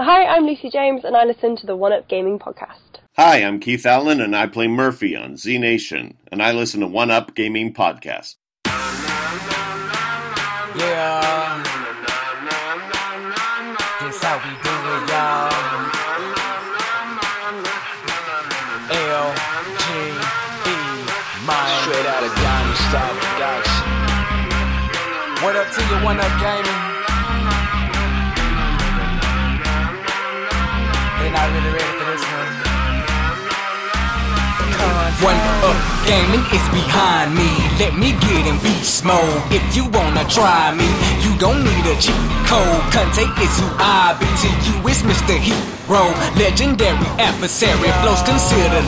Hi, I'm Lucy James, and I listen to the One Up Gaming podcast. Hi, I'm Keith Allen, and I play Murphy on Z Nation, and I listen to One Up Gaming podcast. Yeah. This how we do it, y'all. L G E, man. Straight out of Diamond Star Production. What up to you, one up gaming? One. Up gaming is behind me. Let me get in beast mode. If you wanna try me, you don't need a cheat code. Conte is who I be. To you, it's Mr. Hero. Legendary adversary. Flows consider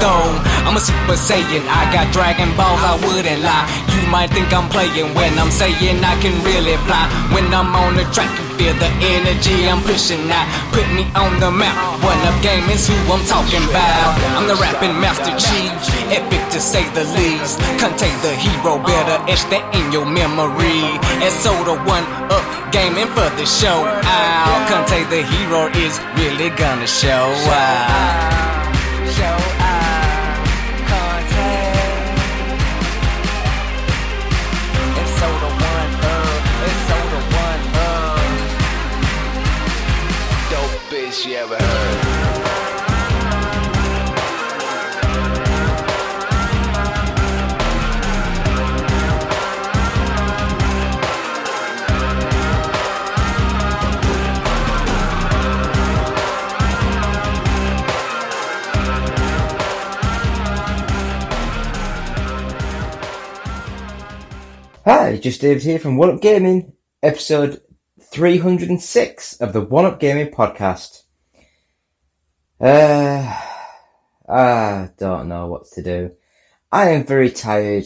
though. I'm a super saiyan. I got Dragon Balls, I wouldn't lie. You might think I'm playing when I'm saying I can really fly. When I'm on the track, feel the energy I'm pushing out. Put me on the map. One up gaming's who I'm talking about. I'm the rapping master chief. Epic to say the least. Contain the hero, better etch that in your memory. And so the one up gaming for the show out. Contain the hero is really gonna show out. Show Bitch you ever heard. Hi, just David here from One Up Gaming, episode 306 of the One Up Gaming podcast. Uh, I don't know what to do. I am very tired.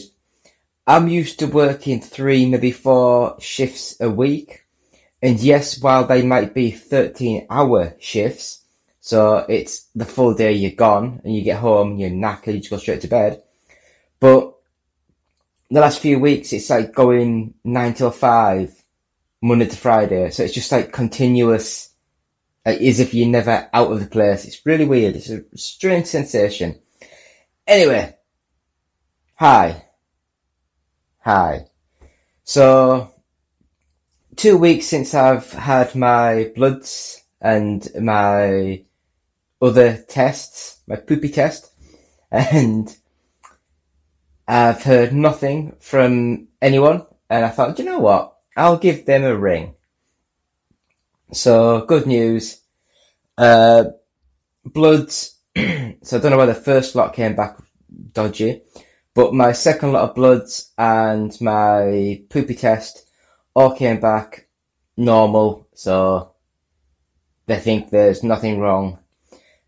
I'm used to working three, maybe four shifts a week. And yes, while they might be 13 hour shifts, so it's the full day you're gone and you get home, you're knackered, you just go straight to bed. But the last few weeks, it's like going nine till five, Monday to Friday. So it's just like continuous, Uh, as if you're never out of the place. It's really weird. It's a strange sensation. Anyway, hi. Hi. So, two weeks since I've had my bloods and my other tests, my poopy test, and I've heard nothing from anyone, and I thought, "Do you know what? I'll give them a ring. So, good news. Uh, bloods, so I don't know why the first lot came back dodgy, but my second lot of bloods and my poopy test all came back normal, so they think there's nothing wrong.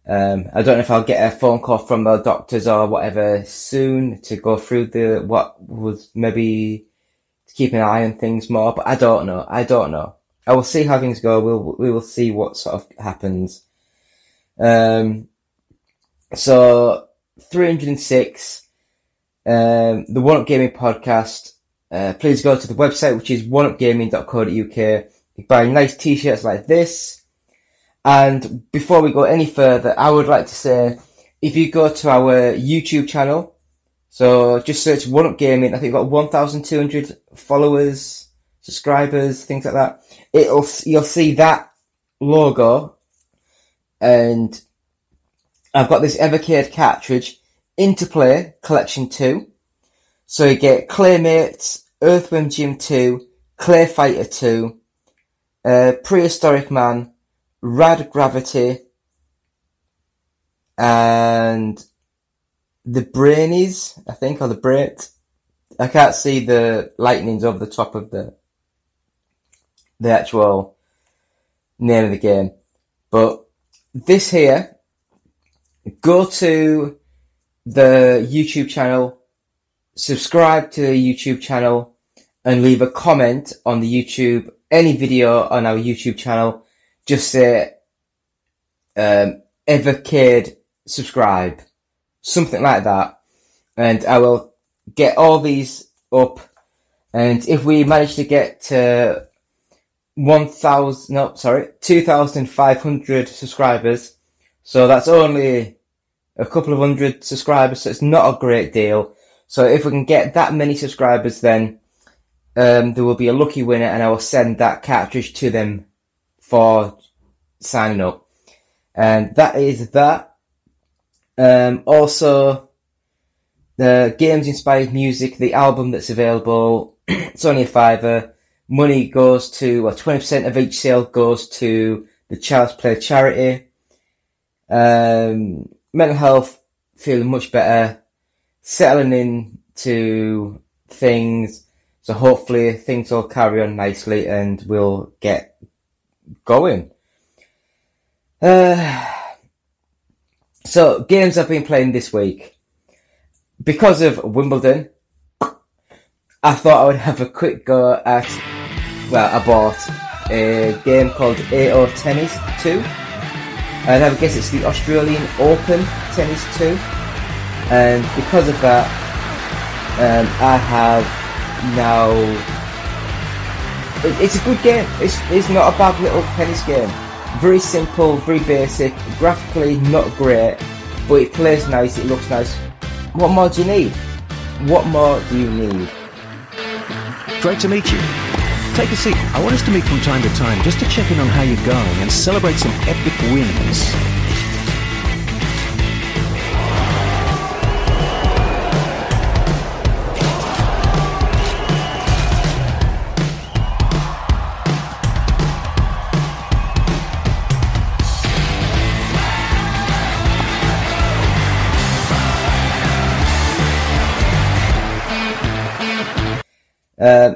Um, I don't know if I'll get a phone call from the doctors or whatever soon to go through the what was maybe to keep an eye on things more, but I don't know. I don't know. I will see how things go. We'll we will see what sort of happens. Um, so 306, um, the One Up Gaming podcast. Uh, please go to the website, which is oneupgaming.co.uk. You buy nice t-shirts like this. And before we go any further, I would like to say, if you go to our YouTube channel, so just search One Up Gaming, I think we've got 1,200 followers, subscribers, things like that. It'll, you'll see that logo, and I've got this Evercade cartridge, Interplay Collection 2. So you get Claymates, Earthworm Jim 2, Clay Fighter 2, uh, Prehistorik Man, Rad Gravity, and the Brainies, I think, or the Brait. I can't see the lightnings over the top of the the actual name of the game. But this here, go to the YouTube channel, subscribe to the YouTube channel, and leave a comment on the YouTube, any video on our YouTube channel. Just say, um, Evercade subscribe, something like that, and I will get all these up. And if we manage to get to one thousand no sorry two thousand five hundred subscribers. So that's only a couple of hundred subscribers. So it's not a great deal. So if we can get that many subscribers, then um, there will be a lucky winner, and I will send that cartridge to them for signing up. And that is that. Um, also, the games inspired music, the album that's available, it's only a fiver. Money goes to, well, 20% of each sale goes to the Child's Play charity. Um, mental health, feeling much better, settling into things. So hopefully things will carry on nicely and we'll get going. Uh, so games I've been playing this week. Because of Wimbledon, I thought I would have a quick go at, well, I bought a game called AO Tennis 2. And I guess it's the Australian Open Tennis 2. And because of that, um, I have now. It, it's a good game. It's, it's not a bad little tennis game. Very simple, very basic, graphically not great, but it plays nice, it looks nice. What more do you need? What more do you need? Great to meet you. Take a seat. I want us to meet from time to time just to check in on how you're going and celebrate some epic wins.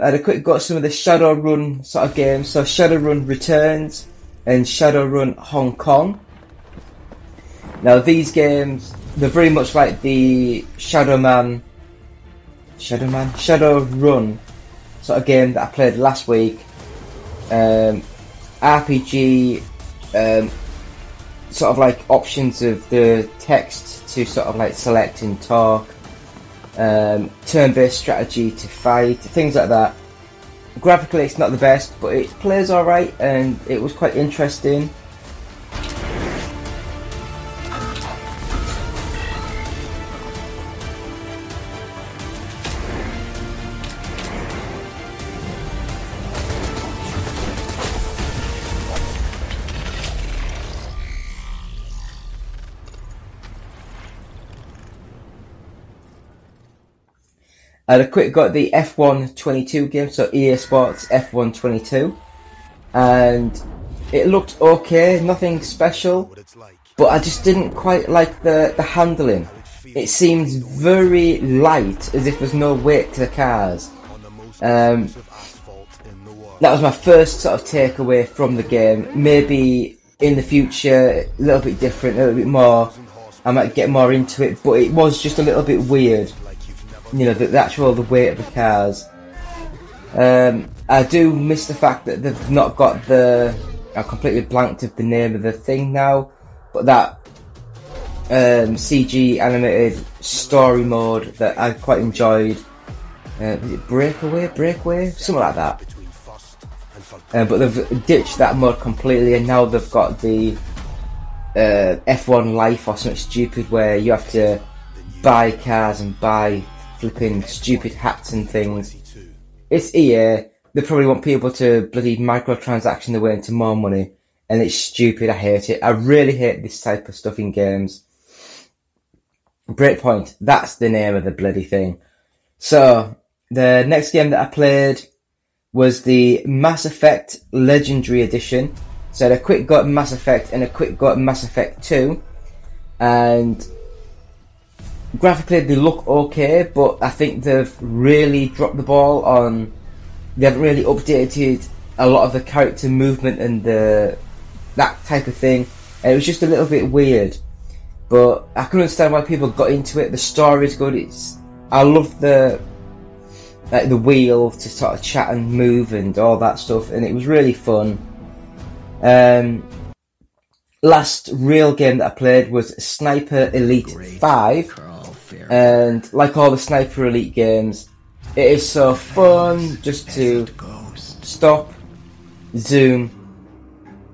I had a quick go some of the Shadowrun sort of games. So Shadowrun Returns and Shadowrun Hong Kong. Now these games, they're very much like the Shadowman, Shadowman, Shadowrun sort of game that I played last week. Um, RPG, um, sort of like options of the text to sort of like select and talk um, turn-based strategy to fight, things like that. Graphically, it's not the best, but it plays alright, and it was quite interesting. I had a quick go at the F1 22 game, so EA Sports F1 22, and it looked okay, nothing special, but I just didn't quite like the, the handling. It seems very light, as if there's no weight to the cars. Um, that was my first sort of takeaway from the game. Maybe in the future, a little bit different, a little bit more. I might get more into it, but it was just a little bit weird you know, the, the actual the weight of the cars. Um, I do miss the fact that they've not got the. I completely blanked of the name of the thing now, but that um, CG animated story mode that I quite enjoyed. Uh, Breakaway? Breakaway? Something like that. Uh, but they've ditched that mode completely, and now they've got the uh, F1 Life or something stupid where you have to buy cars and buy flipping stupid hats and things. It's EA. They probably want people to bloody microtransaction their way into more money, and it's stupid. I hate it. I really hate this type of stuff in games. Breakpoint. That's the name of the bloody thing. So the next game that I played was the Mass Effect Legendary Edition. So I had a quick go at Mass Effect and a quick go at Mass Effect 2. And graphically they look okay, but I think they've really dropped the ball on. They haven't really updated a lot of the character movement and the that type of thing. And it was just a little bit weird, but I can understand why people got into it. The story's good. It's I love the like the wheel to sort of chat and move and all that stuff, and it was really fun. Um, last real game that I played was Sniper Elite Great. 5 and like all the Sniper Elite games, it is so fun just to stop, zoom,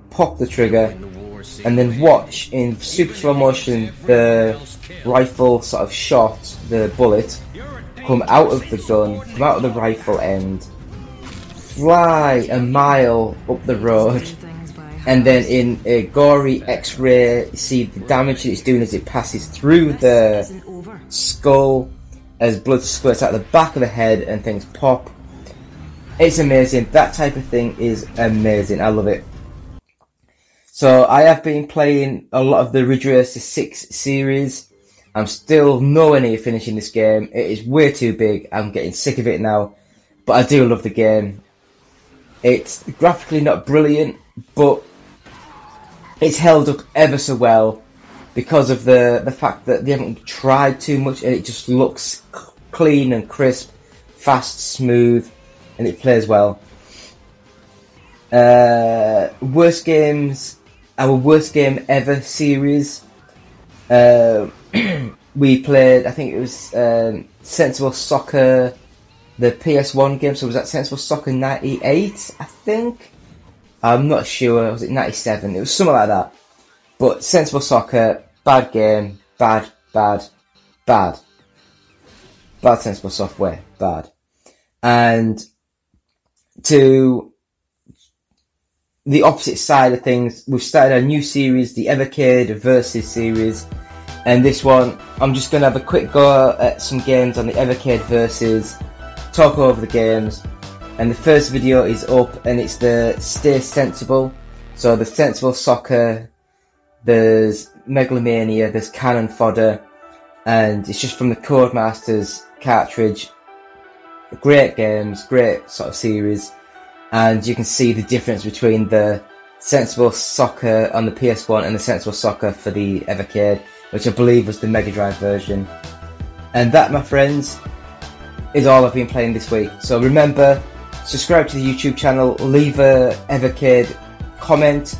pop the trigger, and then watch in super slow motion the rifle sort of shot, the bullet, come out of the gun, come out of the rifle end, fly a mile up the road, and then in a gory X-ray, you see the damage that it's doing as it passes through the skull, as blood squirts out the back of the head and things pop. It's amazing. That type of thing is amazing. I love it. So I have been playing a lot of the Ridge Racer 6 series. I'm still nowhere near finishing this game. It is way too big. I'm getting sick of it now. But I do love the game. It's graphically not brilliant, but it's held up ever so well because of the, the fact that they haven't tried too much and it just looks clean and crisp, fast, smooth, and it plays well. Uh, worst games, our worst game ever series. Uh, we played, I think it was um, Sensible Soccer, the PS1 game. So was that Sensible Soccer '98? I think. I'm not sure. Was it '97? It was something like that. But Sensible Soccer, bad game, bad, bad, bad. Bad Sensible Software, bad. And to the opposite side of things, we've started a new series, the Evercade Versus series. And this one, I'm just going to have a quick go at some games on the Evercade Versus, talk over the games. And the first video is up and it's the Stay Sensible. So the Sensible Soccer, there's Megalomania, there's Cannon Fodder, and it's just from the Codemasters cartridge. Great games, great sort of series, and you can see the difference between the Sensible Soccer on the PS1 and the Sensible Soccer for the Evercade, which I believe was the Mega Drive version. And that, my friends, is all I've been playing this week. So remember, subscribe to the YouTube channel, leave a Evercade comment,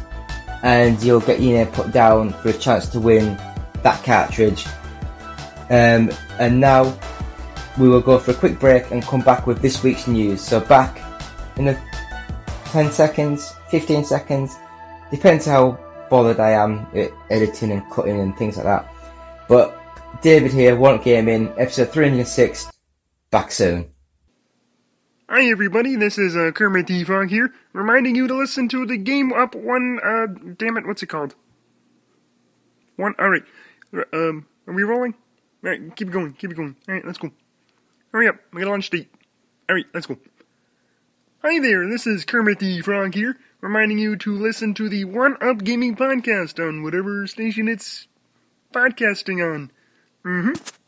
and you'll get your name put down for a chance to win that cartridge. Um, and now we will go for a quick break and come back with this week's news. So back in a 10 seconds, 15 seconds, depends how bothered I am at editing and cutting and things like that. But David here, One Gaming, episode 306, back soon. Hi everybody, this is uh, Kermit the Frog here, reminding you to listen to the Game Up One, uh, damn it, what's it called? One, alright, um, are we rolling? Alright, keep it going, keep it going, alright, let's go. Hurry up, we got a lunch date. Alright, let's go. Hi there, this is Kermit the Frog here, reminding you to listen to the One Up Gaming Podcast on whatever station it's podcasting on. Mm-hmm.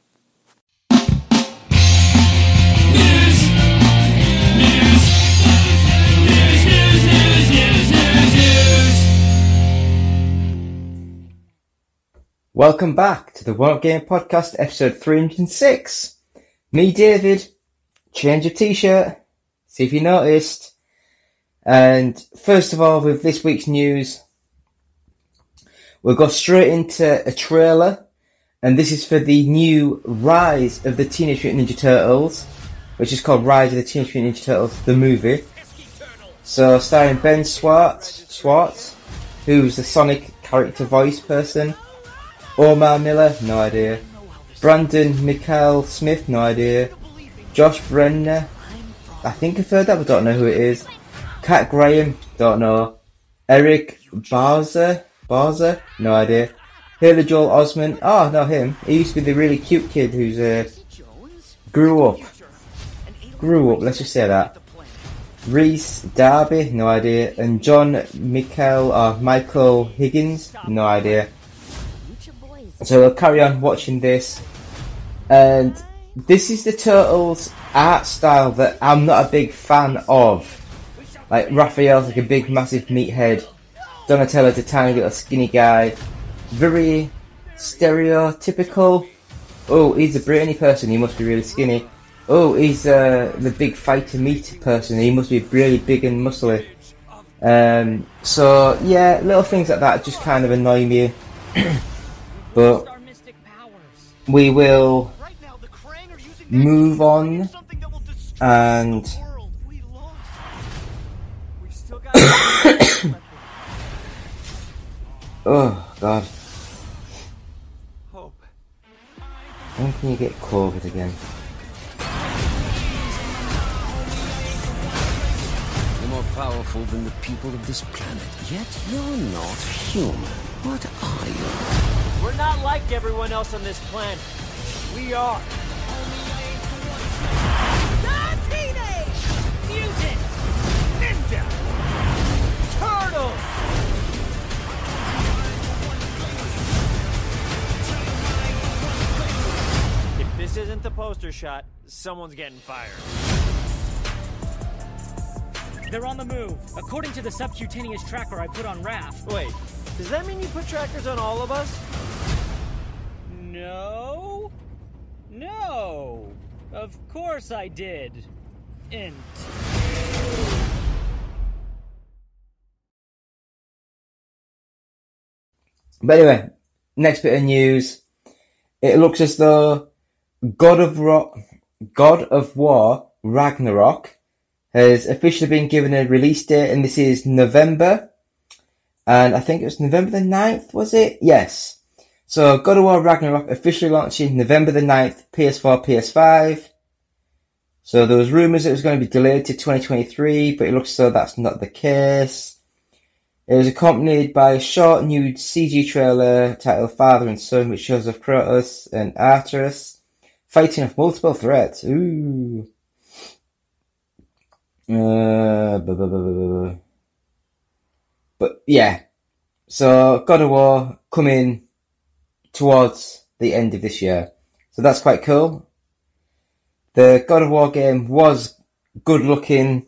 Welcome back to the Up Game Podcast, episode 306. Me, David, change of t-shirt, see if you noticed. And first of all, with this week's news, we'll go straight into a trailer, and this is for the new Rise of the Teenage Mutant Ninja Turtles, which is called Rise of the Teenage Mutant Ninja Turtles, the movie. So, starring Ben Schwartz, Schwartz, who's the Sonic character voice person, Omar Miller, no idea. Brandon Mychal Smith, no idea. Josh Brener, I think I've heard that, but don't know who it is. Kat Graham, don't know. Eric Bauza, Bauza, no idea. Haley Joel Osment, oh, no him. He used to be the really cute kid who's uh, grew up. Grew up, let's just say that. Rhys Darby, no idea. And John Michael, or Michael Higgins, no idea. So we'll carry on watching this. And this is the Turtles art style that I'm not a big fan of. Like Raphael's like a big massive meathead. Donatello's a tiny little skinny guy. Very stereotypical. Oh, he's a brainy person, he must be really skinny. Oh, he's uh, the big fighter meat person, he must be really big and muscly. Um, so, yeah, little things like that just kind of annoy me. but we will move on and Oh God. Hope. When can you get COVID again? You're more powerful than the people of this planet, yet you're not human. What are you? We're not like everyone else on this planet. We are. teenage mutant Ninja! Turtles! If this isn't the poster shot, someone's getting fired. They're on the move, according to the subcutaneous tracker I put on Raph. Wait, does that mean you put trackers on all of us? Of course I did. Int. But anyway, next bit of news. It looks as though God of Ro- God of War Ragnarok has officially been given a release date, and this is November. And I think it was November the 9th, was it? Yes. So God of War Ragnarok officially launching November the 9th, PS4, PS5. So there was rumours it was going to be delayed to 2023, but it looks as though that's not the case. It was accompanied by a short new CG trailer titled Father and Son, which shows off Kratos and Atreus fighting off multiple threats. Ooh. Uh, blah, blah, blah. But yeah, so God of War coming towards the end of this year. So that's quite cool. The God of War game was good looking.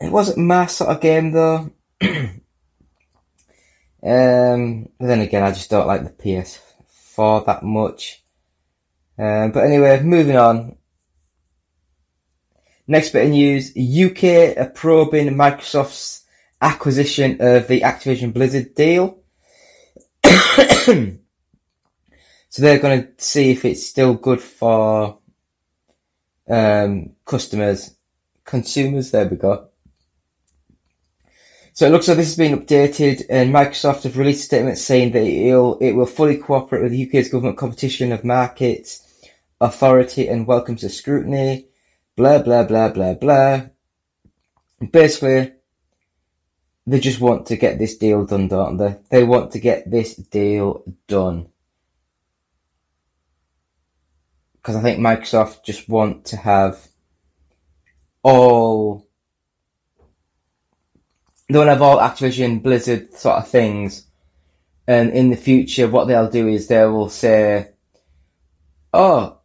It wasn't my sort of game though. Um, then again, I just don't like the PS4 that much. Um, but anyway, moving on. Next bit of news: UK are probing Microsoft's acquisition of the Activision Blizzard deal. so they're going to see if it's still good for um, customers, consumers. There we go. So it looks like this has been updated, and Microsoft have released a statement saying that it'll, it will fully cooperate with the UK's government competition of markets authority and welcomes the scrutiny. Blah blah blah blah blah. Basically, they just want to get this deal done, don't they? They want to get this deal done. Because I think Microsoft just want to have all they want to have all Activision Blizzard sort of things. And in the future, what they'll do is they will say, "Oh,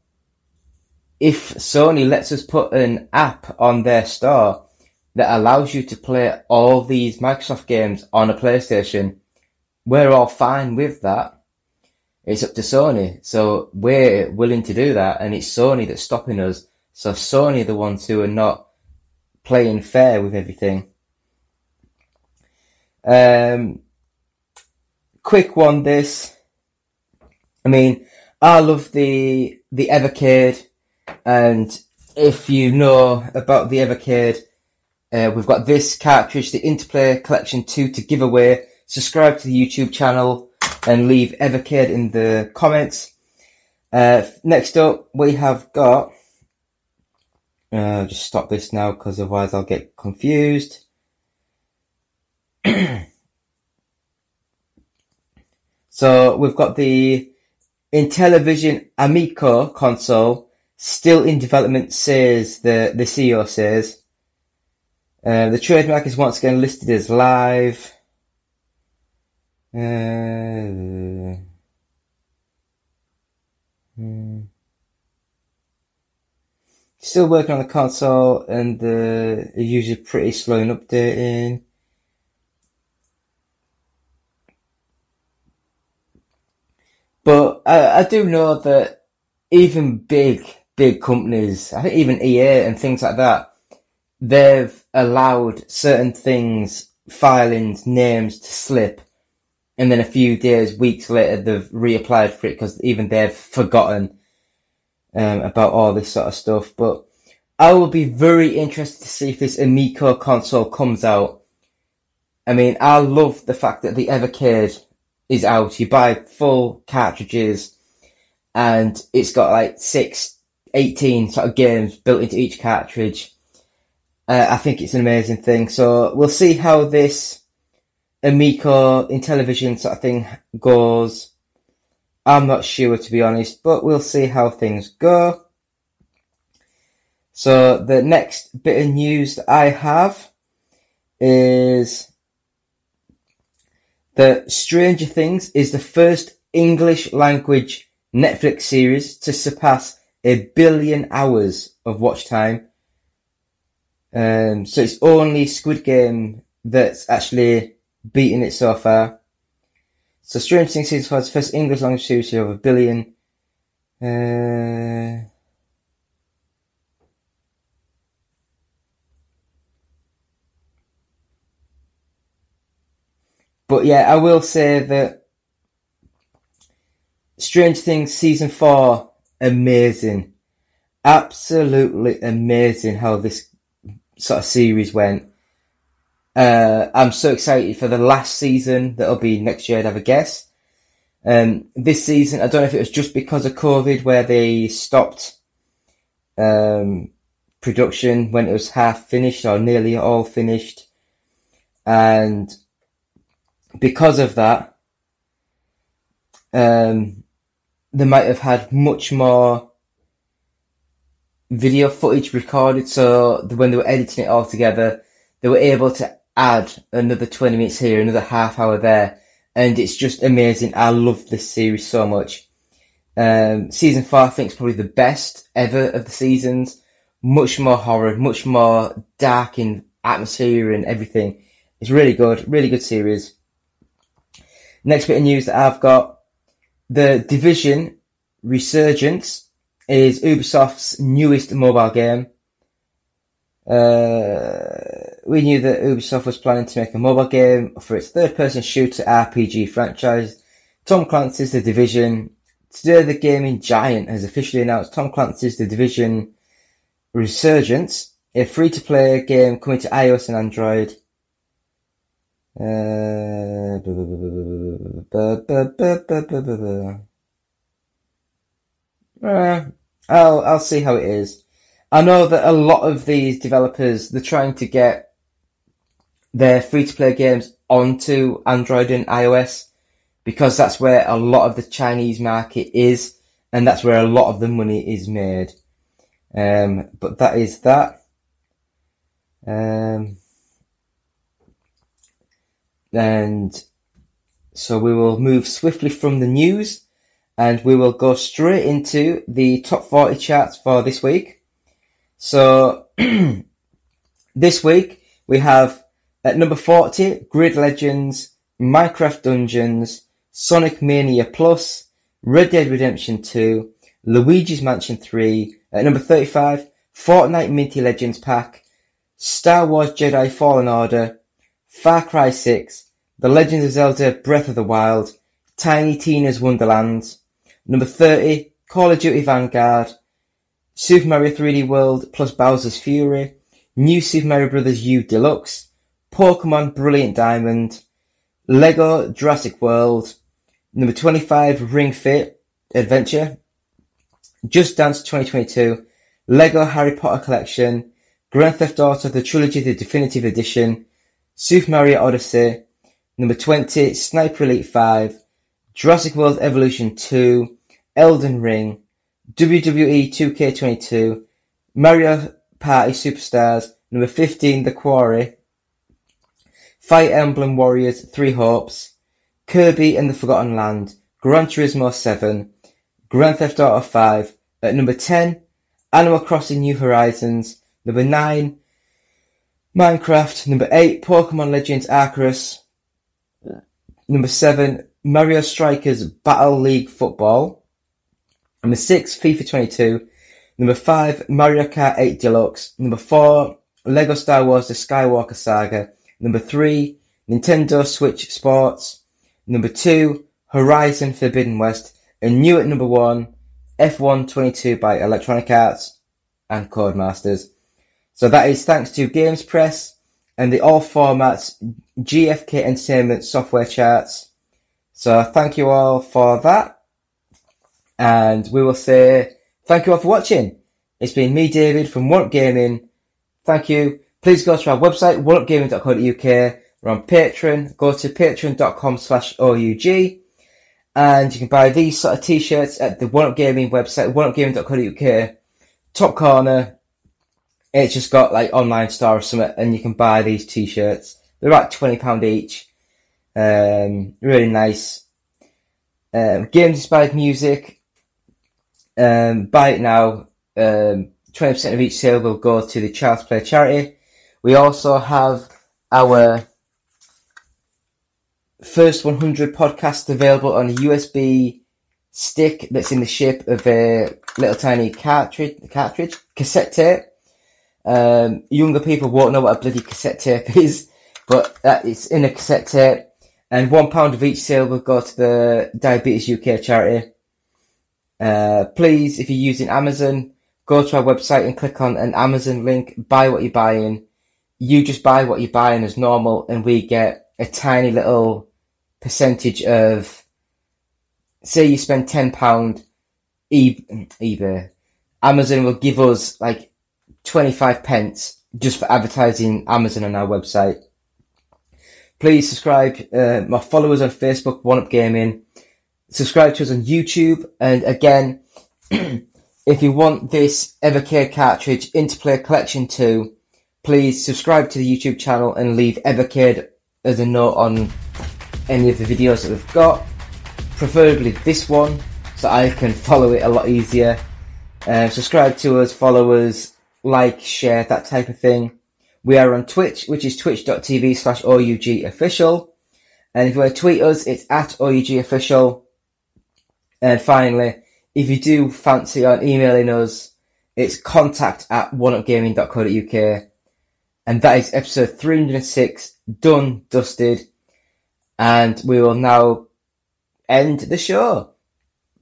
if Sony lets us put an app on their store that allows you to play all these Microsoft games on a PlayStation, we're all fine with that. It's up to Sony. So we're willing to do that, and it's Sony that's stopping us. So Sony are the ones who are not playing fair with everything." Um, quick one, this. I mean, I love the the Evercade, and if you know about the Evercade, uh, we've got this cartridge, the Interplay Collection 2 to give away. Subscribe to the YouTube channel and leave Evercade in the comments. Uh, next up, we have got. Uh, just stop this now because otherwise I'll get confused. so we've got the Intellivision Amico console still in development, says the, the CEO says. Uh, the trademark is once again listed as live. Uh, hmm. Still working on the console and uh, usually pretty slow in updating. But I, I do know that even big, big companies, I think even EA and things like that, they've allowed certain things, filings, names to slip. And then a few days, weeks later, they've reapplied for it because even they've forgotten um, about all this sort of stuff. But I will be very interested to see if this Amico console comes out. I mean, I love the fact that the Evercade is out. You buy full cartridges and it's got like six, 18 sort of games built into each cartridge. Uh, I think it's an amazing thing. So we'll see how this Amico Intellivision sort of thing goes. I'm not sure to be honest, but we'll see how things go. So the next bit of news that I have is that Stranger Things is the first English language Netflix series to surpass a billion hours of watch time. Um, so it's only Squid Game that's actually beaten it so far. So Stranger Things season four is the first English language series over a billion. Uh, but yeah, I will say that Strange Things season four, amazing. Absolutely amazing how this sort of series went. Uh, I'm so excited for the last season that'll be next year, I'd have a guess. Um, this season, I don't know if it was just because of COVID where they stopped um, production when it was half finished or nearly all finished. And because of that, um, they might have had much more video footage recorded. So when they were editing it all together, they were able to add another 20 minutes here, another half hour there. And it's just amazing. I love this series so much. Um, season four, I think, is probably the best ever of the seasons. Much more horror, much more dark in atmosphere and everything. It's really good, really good series. Next bit of news that I've got. The Division Resurgence is Ubisoft's newest mobile game. Uh, we knew that Ubisoft was planning to make a mobile game for its third-person shooter RPG franchise, Tom Clancy's The Division. Today, the gaming giant has officially announced Tom Clancy's The Division Resurgence, a free-to-play game coming to iOS and Android. Uh, uh, I'll I'll see how it is. I know that a lot of these developers they're trying to get their free to play games onto Android and iOS because that's where a lot of the Chinese market is and that's where a lot of the money is made. Um, but that is that. Um, and so we will move swiftly from the news and we will go straight into the top 40 charts for this week. So this week we have at number 40 Grid Legends, Minecraft Dungeons, Sonic Mania Plus, Red Dead Redemption 2, Luigi's Mansion 3, at number 35 Fortnite Minty Legends Pack, Star Wars Jedi Fallen Order, Far Cry 6, The Legend of Zelda Breath of the Wild, Tiny Tina's Wonderlands, number 30 Call of Duty Vanguard, Super Mario 3D World plus Bowser's Fury, New Super Mario Bros. U Deluxe, Pokemon Brilliant Diamond, Lego Jurassic World, number 25 Ring Fit Adventure, Just Dance 2022, Lego Harry Potter Collection, Grand Theft Auto The Trilogy The Definitive Edition, Super Mario Odyssey, number 20 Sniper Elite 5, Jurassic World Evolution 2, Elden Ring, WWE Two-K-Twenty-Two, Mario Party Superstars, number fifteen The Quarry, Fire Emblem Warriors Three Hopes, Kirby and the Forgotten Land, Gran Turismo Seven, Grand Theft Auto Five, at number ten, Animal Crossing New Horizons, number nine, Minecraft, number eight, Pokemon Legends Arceus, number seven, Mario Strikers Battle League Football, Number six, FIFA 22. Number five, Mario Kart 8 Deluxe. Number four, Lego Star Wars The Skywalker Saga. Number three, Nintendo Switch Sports. Number two, Horizon Forbidden West. And new at number one, F1 22 by Electronic Arts and Codemasters. So that is thanks to Games Press and the All Formats GFK Entertainment software charts. So thank you all for that. And we will say thank you all for watching. It's been me, David, from Up Gaming. Thank you. Please go to our website, oneupgaming.co.uk. We're on Patreon. Go to patreon.com slash OUG. And you can buy these sort of t-shirts at the One Up Gaming website, oneupgaming.co.uk. Top corner. It's just got like online store or something and you can buy these t-shirts. They're about £20 each. Um, really nice. Um, games inspired music. Um, buy it now. Um, 20% of each sale will go to the Child's Play charity. We also have our first 100 podcasts available on a USB stick that's in the shape of a little tiny cartridge, cartridge cassette tape. Um, younger people won't know what a bloody cassette tape is, but that is in a cassette tape. And one pound of each sale will go to the Diabetes UK charity. Uh, please, if you're using Amazon, go to our website and click on an Amazon link, buy what you're buying. You just buy what you're buying as normal and we get a tiny little percentage of, say you spend £10 e- eBay, Amazon will give us like 25 pence just for advertising Amazon on our website. Please subscribe, uh, my followers on Facebook, One Up Gaming. Subscribe to us on YouTube. And again, if you want this Evercade cartridge Interplay Collection 2, please subscribe to the YouTube channel and leave Evercade as a note on any of the videos that we've got. Preferably this one, so I can follow it a lot easier. Uh, subscribe to us, follow us, like, share, that type of thing. We are on Twitch, which is twitch.tv slash OUG official. And if you want to tweet us, it's at OUG official. And finally, if you do fancy on emailing us, it's contact at oneupgaming.co.uk. And that is episode 306, done, dusted. And we will now end the show.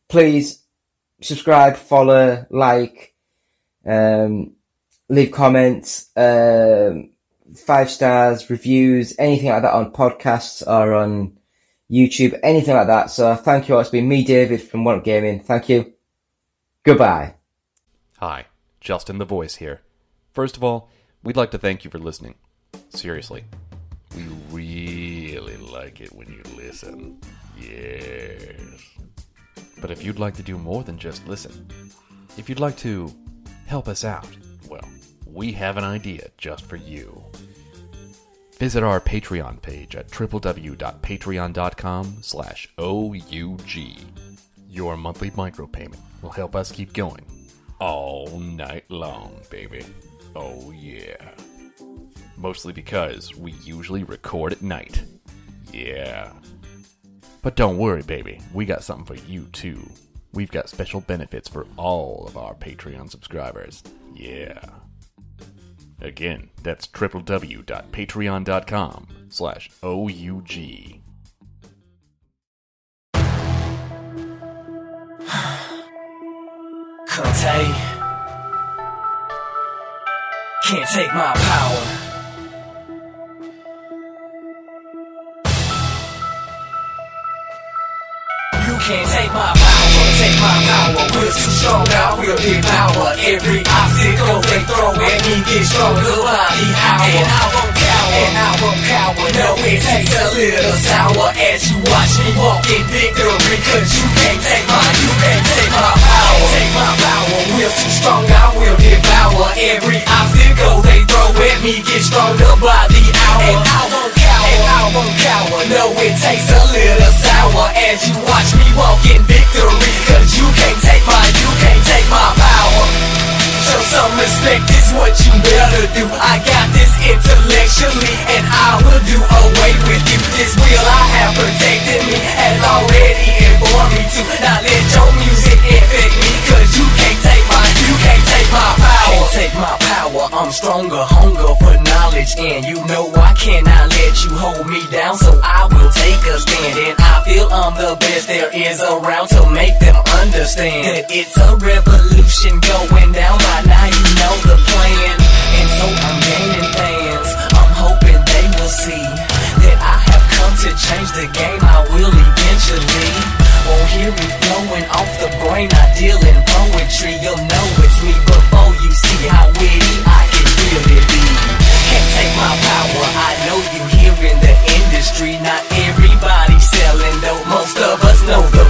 Please subscribe, follow, like, um, leave comments, um, five stars, reviews, anything like that on podcasts or on YouTube, anything like that. So thank you all. It's been me, David from One Up Gaming. Thank you. Goodbye. Hi, Justin the Voice here. First of all, we'd like to thank you for listening. Seriously, we really like it when you listen. Yes. But if you'd like to do more than just listen, if you'd like to help us out, well, we have an idea just for you. Visit our Patreon page at www.patreon.com slash OUG. Your monthly micropayment will help us keep going all night long, baby. Oh yeah. Mostly because we usually record at night. Yeah. But don't worry, baby. We got something for you too. We've got special benefits for all of our Patreon subscribers. Yeah. Again, that's www.patreon.com slash OUG. Conte can't take my power. You can't take my power, my power. We're too strong now, we'll devour every obstacle they throw at me. Get stronger by the hour, and I won't cower, and I won't cower. No, it takes a little sour as you watch me walk in victory. Cause you can't take my, you can't take my power, take my power. We're too strong, I will devour every obstacle they throw at me. Get stronger by the hour, and I won't No, it takes a little sour as you watch me walk in victory. Cause you can't take my, you can't take my power. Show some respect is what you better do. I got this intellectually, and I will do away with you. This will I have protected me, has already informed me to not let your music infect me. Cause you can't take my, you can't take my power. Can't take my power, I'm stronger, hunger for knowledge. And you know I cannot let you hold me down, so I will take a stand. And I feel I'm the best there is around to make them understand that it's a revolution going down. Now you know the plan, and so I'm gaining fans. I'm hoping they will see that I have come to change the game, I will eventually. Won't hear me flowing off the brain, I deal in poetry. You'll know it's me before you see how witty I can really be. Can't take my power, I know you here in the industry. Not everybody selling though most of us know the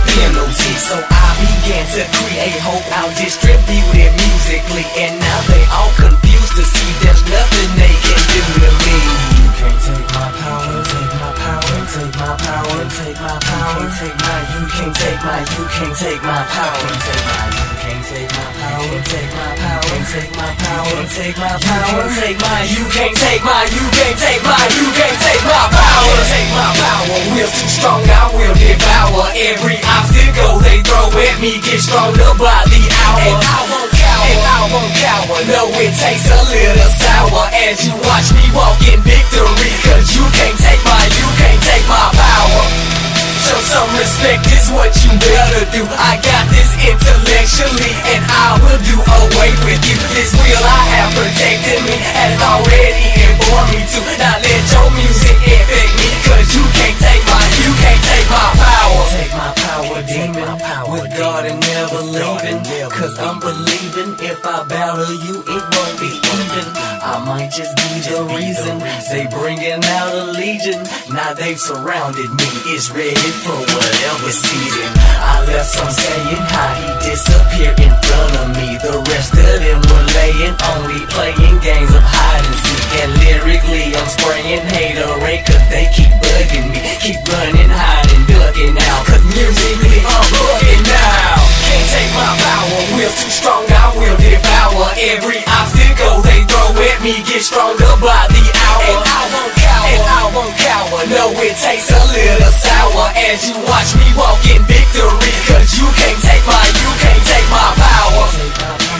penalty. So I began to create hope, I'll distribute it musically. And now they all confused to see there's nothing they can do to me. You can't take my power, take my power, take my power, take my power, take my, you can't take my, you can't take my power, take my, take my power, take my power, take my power, take my power, take my, you can't take my, you can't take my, you can't take my power, take my power. Will too strong, I will devour every obstacle they throw at me. Get stronger by the hour, and I won't cower, and I won't cower. No, it takes a little sour as you watch me walk in victory. Cause you can't take my, you can't take my power. Show some respect is what you better do. I got this intellectually, and I will do away with you. This will I have protected me, has already informed me to not let your music affect me. Cause you can't take my, you can't take my power. Take my power, demon. With God and never leaving. Cause I'm believing if I battle you, it won't be even. I might just be the reason they bringing out a legion. Now they've surrounded me, it's ready for whatever season. I left some saying how he disappeared in front of me. The rest of them were laying, only playing games of hide and seek. And lyrically, I'm spraying haterade cause they keep bugging me. Keep running, hiding, ducking out. Cause musically, I'm bugging now. Can't take my power, will too strong, will devour every obstacle they throw at me. Get stronger by the hour. And I won't cower, and I won't cower. No, it takes a little sour as you watch me walk in victory. Cause you can't take my, you can't take my power.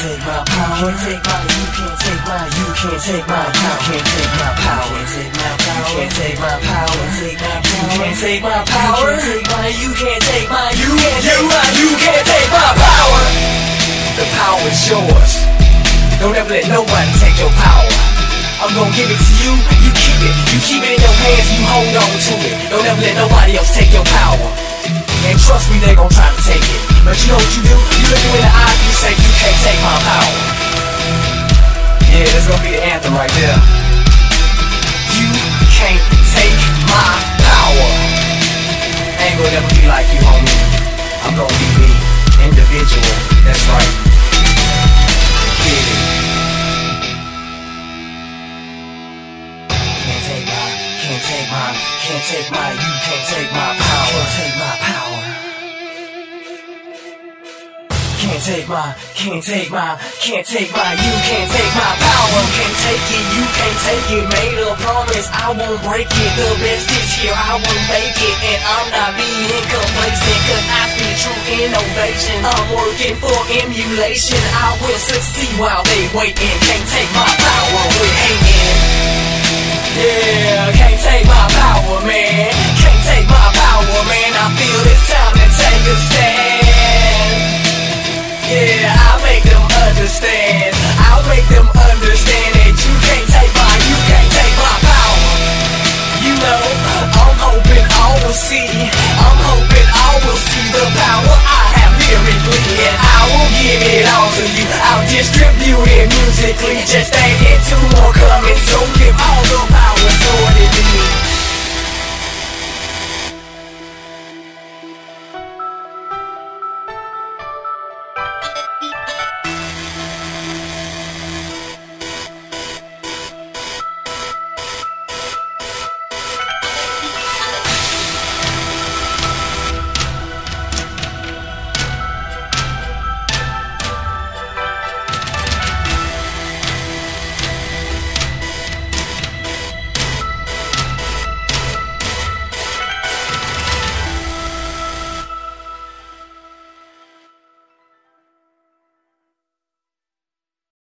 Take my power, you can't take my, you can't take my, you can't take my power, take my power, you can't take my power, you can't take my power, you can't take my, power, you can't take my, you can't take my power. The power is yours. Don't ever let nobody take your power. I'm gonna give it to you, you keep it. You keep it in your hands, you hold on to it. Don't ever let nobody else take your power. And trust me, they gon' try to take it. But you know what you do? You look them in the eye and you say, you can't take my power. Yeah, that's gonna be the anthem right there. You can't take my power. Ain't gonna never be like you, homie. I'm gonna be me, individual. That's right. Get it. Take my, can't take my, you can't take my power. Can't take my power. Can't take my, can't take my, can't take my, you can't take my power. Can't take it, you can't take it. Made a promise, I won't break it. The best is here, I won't fake it. And I'm not being complacent, cause I speak true innovation. I'm working for emulation. I will succeed while they waiting. Can't take my power, we're hating. Yeah, can't take my power, man. Can't take my power, man. I feel it's time to take a give it all to you. I'll distribute it musically. Just ain't it two more coming. So give all the power for it. to me